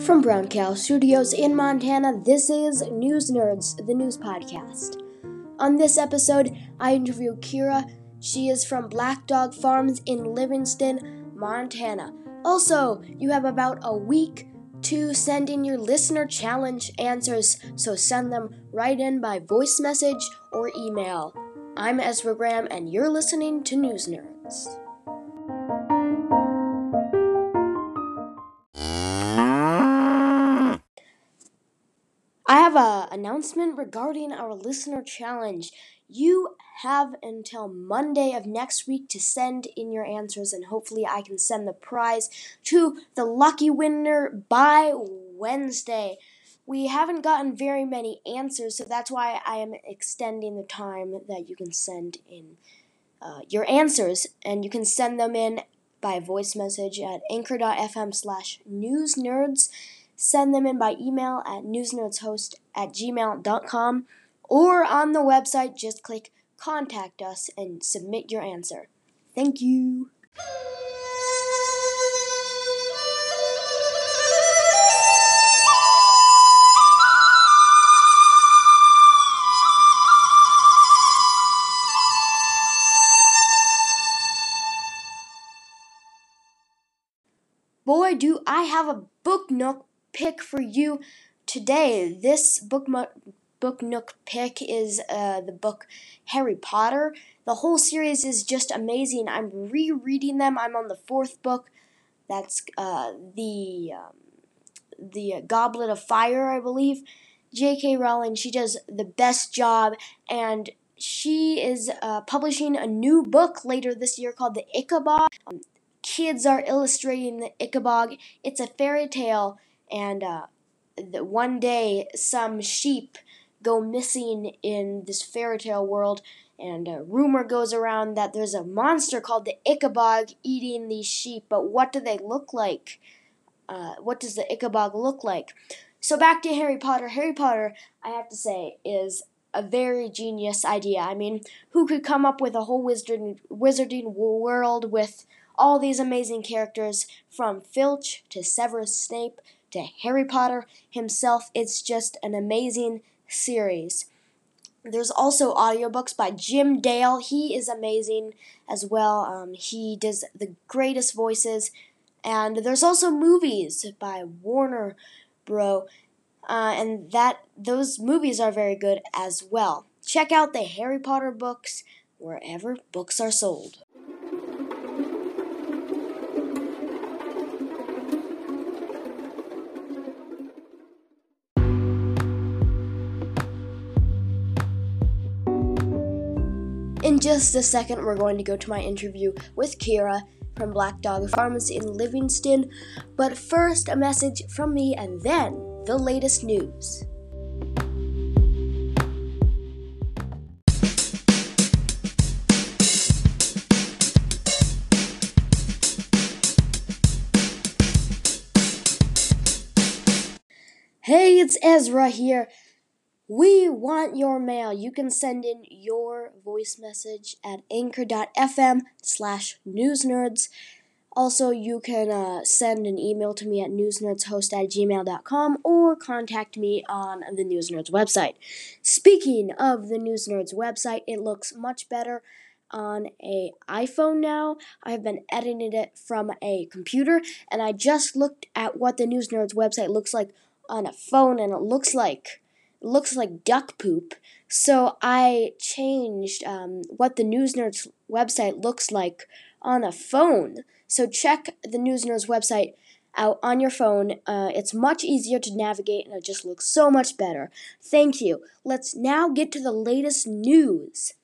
From Brown Cow Studios in Montana, this is News Nerds, the news podcast. On this episode, I interview Kira. She is from Black Dog Farms in Livingston, Montana. Also, you have about a week to send in your listener challenge answers, so send them right in by voice message or email. I'm Ezra Graham, and you're listening to News Nerds. Announcement regarding our listener challenge. You have until Monday of next week to send in your answers, and hopefully, I can send the prize to the lucky winner by Wednesday. We haven't gotten very many answers, so that's why I am extending the time that you can send in uh, your answers, and you can send them in by voice message at anchor.fm slash newsnerds send them in by email at newsnerdshost at gmail.com or on the website, just click contact us and submit your answer. Thank you. Boy, do I have a book nook pick for you today. This book book nook pick is uh, the book Harry Potter. The whole series is just amazing. I'm rereading them. I'm on the fourth book. That's uh, the um, the Goblet of Fire, I believe. J.K. Rowling, she does the best job, and she is uh, publishing a new book later this year called The Ickabog. Um, kids are illustrating the Ickabog. It's a fairy tale, and uh, the, one day some sheep go missing in this fairy tale world, and a rumor goes around that there's a monster called the Ickabog eating these sheep. But what do they look like? Uh, what does the Ickabog look like? So back to Harry Potter. Harry Potter, I have to say, is a very genius idea. I mean, who could come up with a whole wizarding, wizarding world with all these amazing characters from Filch to Severus Snape to Harry Potter himself? It's just an amazing series. There's also audiobooks by Jim Dale. He is amazing as well. Um, he does the greatest voices. And there's also movies by Warner Bro. Uh, and that those movies are very good as well. Check out the Harry Potter books wherever books are sold. In just a second, we're going to go to my interview with Kira from Black Dog Farms in Livingston. But first, a message from me and then the latest news. Hey, it's Ezra here. We want your mail. You can send in your voice message at anchor.fm slash newsnerds. Also, you can uh, send an email to me at newsnerdshost at gmail.com or contact me on the News Nerds website. Speaking of the News Nerds website, it looks much better on a iPhone now. I've been editing it from a computer, and I just looked at what the News Nerds website looks like on a phone, and it looks like looks like duck poop. So I changed um, what the News Nerds website looks like on a phone. So check the News Nerds website out on your phone. Uh, it's much easier to navigate and it just looks so much better. Thank you. Let's now get to the latest news.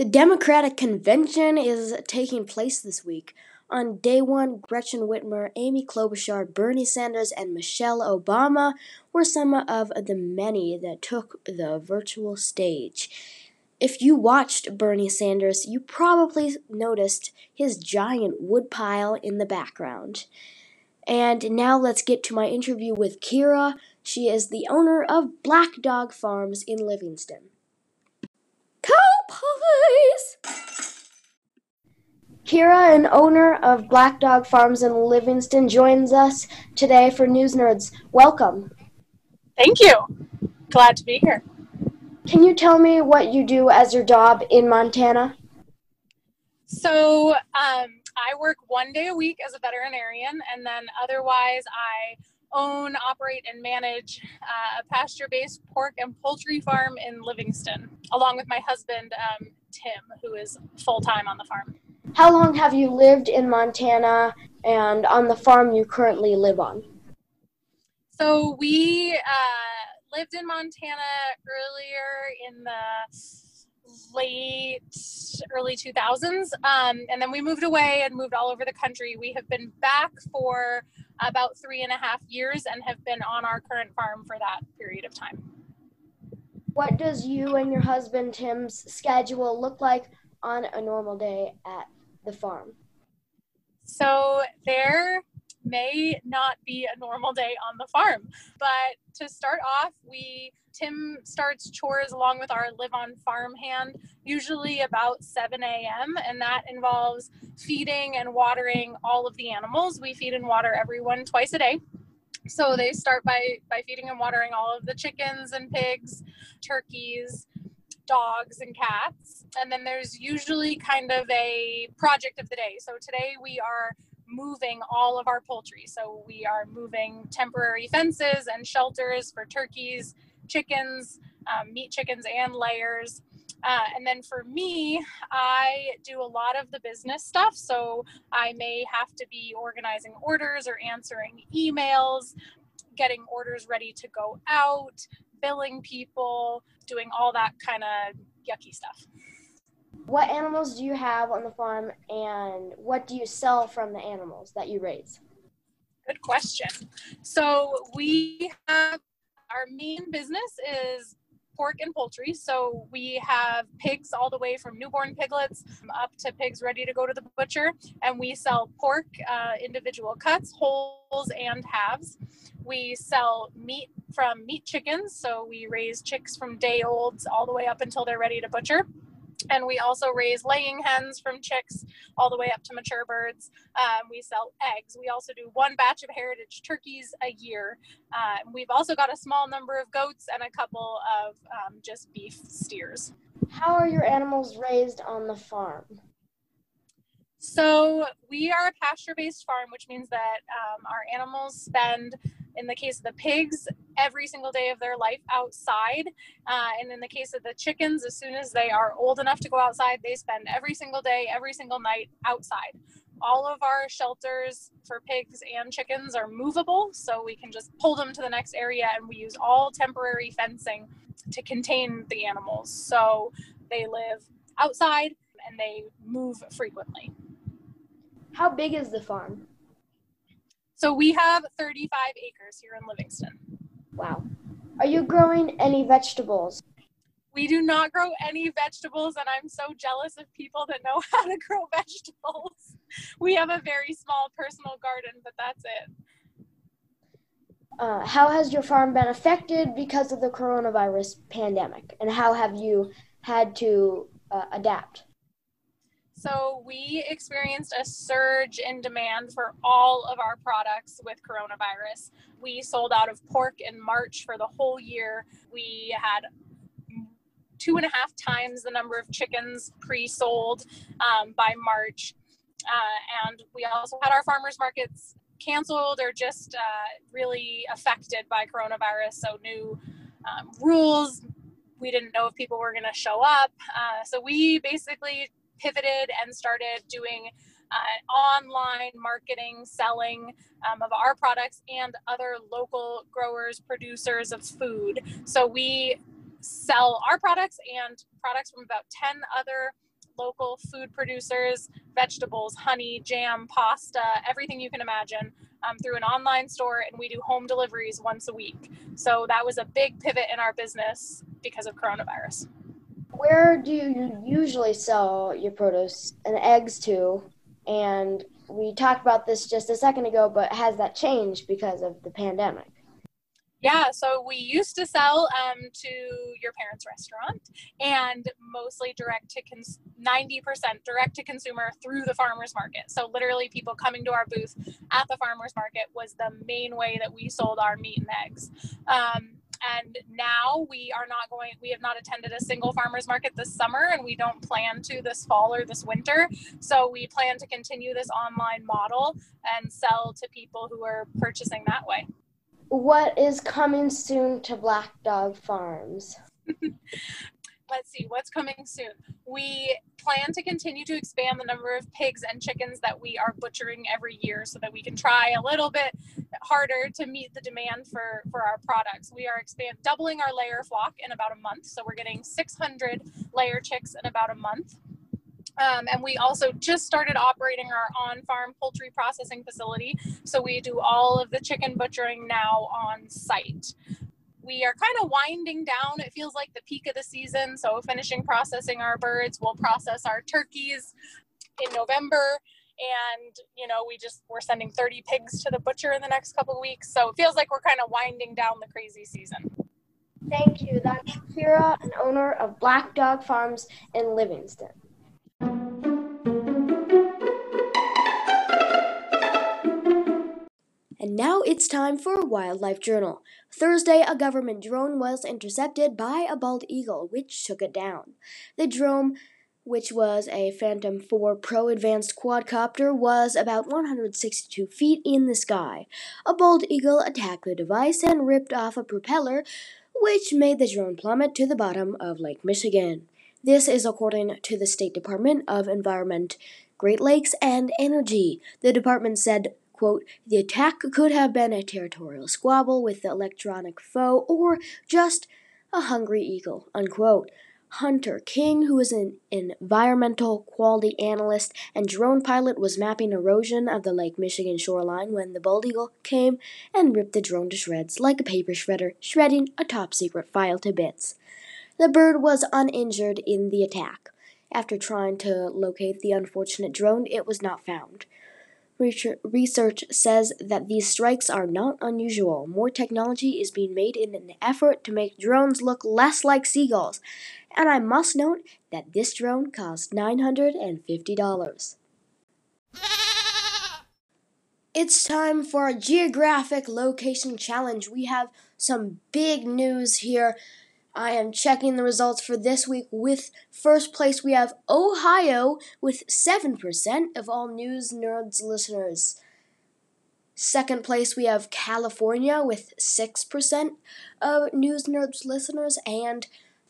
The Democratic Convention is taking place this week. On day one, Gretchen Whitmer, Amy Klobuchar, Bernie Sanders, and Michelle Obama were some of the many that took the virtual stage. If you watched Bernie Sanders, you probably noticed his giant woodpile in the background. And now let's get to my interview with Kira. She is the owner of Black Dog Farms in Livingston pies. Kira, an owner of Black Dog Farms in Livingston, joins us today for News Nerds. Welcome. Thank you. Glad to be here. Can you tell me what you do as your job in Montana? So, um, I work one day a week as a veterinarian, and then otherwise, I own, operate, and manage uh, a pasture based pork and poultry farm in Livingston, along with my husband, um, Tim, who is full time on the farm. How long have you lived in Montana and on the farm you currently live on? So, we uh, lived in Montana earlier in the late early 2000s um, and then we moved away and moved all over the country we have been back for about three and a half years and have been on our current farm for that period of time. What does you and your husband tim's schedule look like on a normal day at the farm? So there may not be a normal day on the farm. But to start off, we Tim starts chores along with our live on farm hand, usually about 7 a.m., and that involves feeding and watering all of the animals. We feed and water everyone twice a day. So they start by by feeding and watering all of the chickens and pigs, turkeys, dogs and cats. And then there's usually kind of a project of the day. So today we are moving all of our poultry. So we are moving temporary fences and shelters for turkeys, chickens, um, meat chickens, and layers. Uh, and then for me, I do a lot of the business stuff. So I may have to be organizing orders or answering emails, getting orders ready to go out, billing people, doing all that kind of yucky stuff. What animals do you have on the farm and what do you sell from the animals that you raise? Good question. So we have our main business is pork and poultry. So we have pigs all the way from newborn piglets up to pigs ready to go to the butcher. And we sell pork, uh, individual cuts, wholes, and halves. We sell meat from meat chickens. So we raise chicks from day olds all the way up until they're ready to butcher and we also raise laying hens from chicks all the way up to mature birds. Um, we sell eggs. We also do one batch of heritage turkeys a year. Uh, we've also got a small number of goats and a couple of um, just beef steers. How are your animals raised on the farm? So we are a pasture-based farm, which means that um, our animals spend in the case of the pigs, every single day of their life outside. Uh, and in the case of the chickens, as soon as they are old enough to go outside, they spend every single day, every single night outside. All of our shelters for pigs and chickens are movable, so we can just pull them to the next area, and we use all temporary fencing to contain the animals. So they live outside and they move frequently. How big is the farm? So we have 35 acres here in Livingston. Wow. Are you growing any vegetables? We do not grow any vegetables, and I'm so jealous of people that know how to grow vegetables. We have a very small personal garden, but that's it. Uh, how has your farm been affected because of the coronavirus pandemic, and how have you had to uh, adapt? So we experienced a surge in demand for all of our products with coronavirus. We sold out of pork in March for the whole year. We had two and a half times the number of chickens pre-sold um, by March. Uh, and we also had our farmers markets canceled or just uh, really affected by coronavirus. So new um, rules. We didn't know if people were going to show up. Uh, so we basically pivoted and started doing uh, online marketing, selling um, of our products and other local growers, producers of food. So we sell our products and products from about 10 other local food producers, vegetables, honey, jam, pasta, everything you can imagine um, through an online store. And we do home deliveries once a week. So that was a big pivot in our business because of coronavirus where do you usually sell your produce and eggs to? And we talked about this just a second ago, but has that changed because of the pandemic? Yeah, so we used to sell um, to your parents' restaurant and mostly direct to cons- 90% direct to consumer through the farmers market. So literally people coming to our booth at the farmers market was the main way that we sold our meat and eggs. Um, and now we are not going we have not attended a single farmers market this summer and we don't plan to this fall or this winter. So we plan to continue this online model and sell to people who are purchasing that way. What is coming soon to black dog farms? Let's see what's coming soon. We plan to continue to expand the number of pigs and chickens that we are butchering every year so that we can try a little bit harder to meet the demand for for our products. We are expand doubling our layer flock in about a month, so we're getting 600 layer chicks in about a month. Um, and we also just started operating our on farm poultry processing facility. So we do all of the chicken butchering now on site we are kind of winding down. It feels like the peak of the season. So, finishing processing our birds, we'll process our turkeys in November. And, you know, we just, we're sending 30 pigs to the butcher in the next couple of weeks. So, it feels like we're kind of winding down the crazy season. Thank you. That's Kira, an owner of Black Dog Farms in Livingston. And now it's time for a wildlife journal. Thursday, a government drone was intercepted by a bald eagle, which took it down. The drone, which was a Phantom 4 Pro Advanced quadcopter, was about 162 feet in the sky. A bald eagle attacked the device and ripped off a propeller, which made the drone plummet to the bottom of Lake Michigan. This is according to the State Department of Environment, Great Lakes, and Energy. The department said Quote, the attack could have been a territorial squabble with the electronic foe or just a hungry eagle. Unquote. Hunter King, who is an environmental quality analyst and drone pilot, was mapping erosion of the Lake Michigan shoreline when the bald eagle came and ripped the drone to shreds like a paper shredder, shredding a top secret file to bits. The bird was uninjured in the attack. After trying to locate the unfortunate drone, it was not found. Research says that these strikes are not unusual. More technology is being made in an effort to make drones look less like seagulls. And I must note that this drone cost $950. It's time for a geographic location challenge. We have some big news here. I am checking the results for this week. With first place, we have Ohio with 7% of all News Nerds listeners. Second place, we have California with 6% of News Nerds listeners. And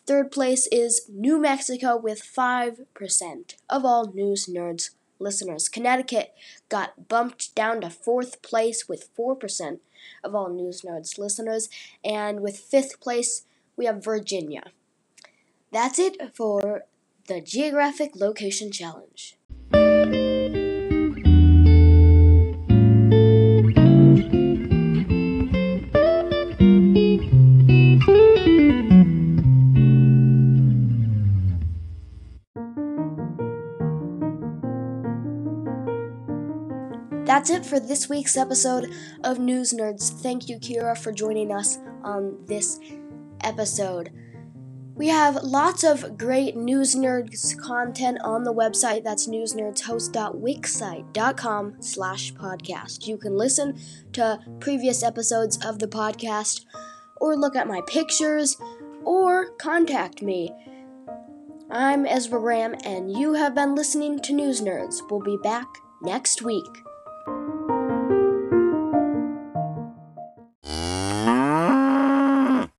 third place is New Mexico with 5% of all News Nerds listeners. Connecticut got bumped down to fourth place with 4% of all News Nerds listeners. And with fifth place, we have Virginia. That's it for the Geographic Location Challenge. That's it for this week's episode of News Nerds. Thank you, Kira, for joining us on this episode. We have lots of great News Nerds content on the website. That's newsnerdshost.wixsite.com slash podcast. You can listen to previous episodes of the podcast or look at my pictures or contact me. I'm Ezra Graham, and you have been listening to News Nerds. We'll be back next week.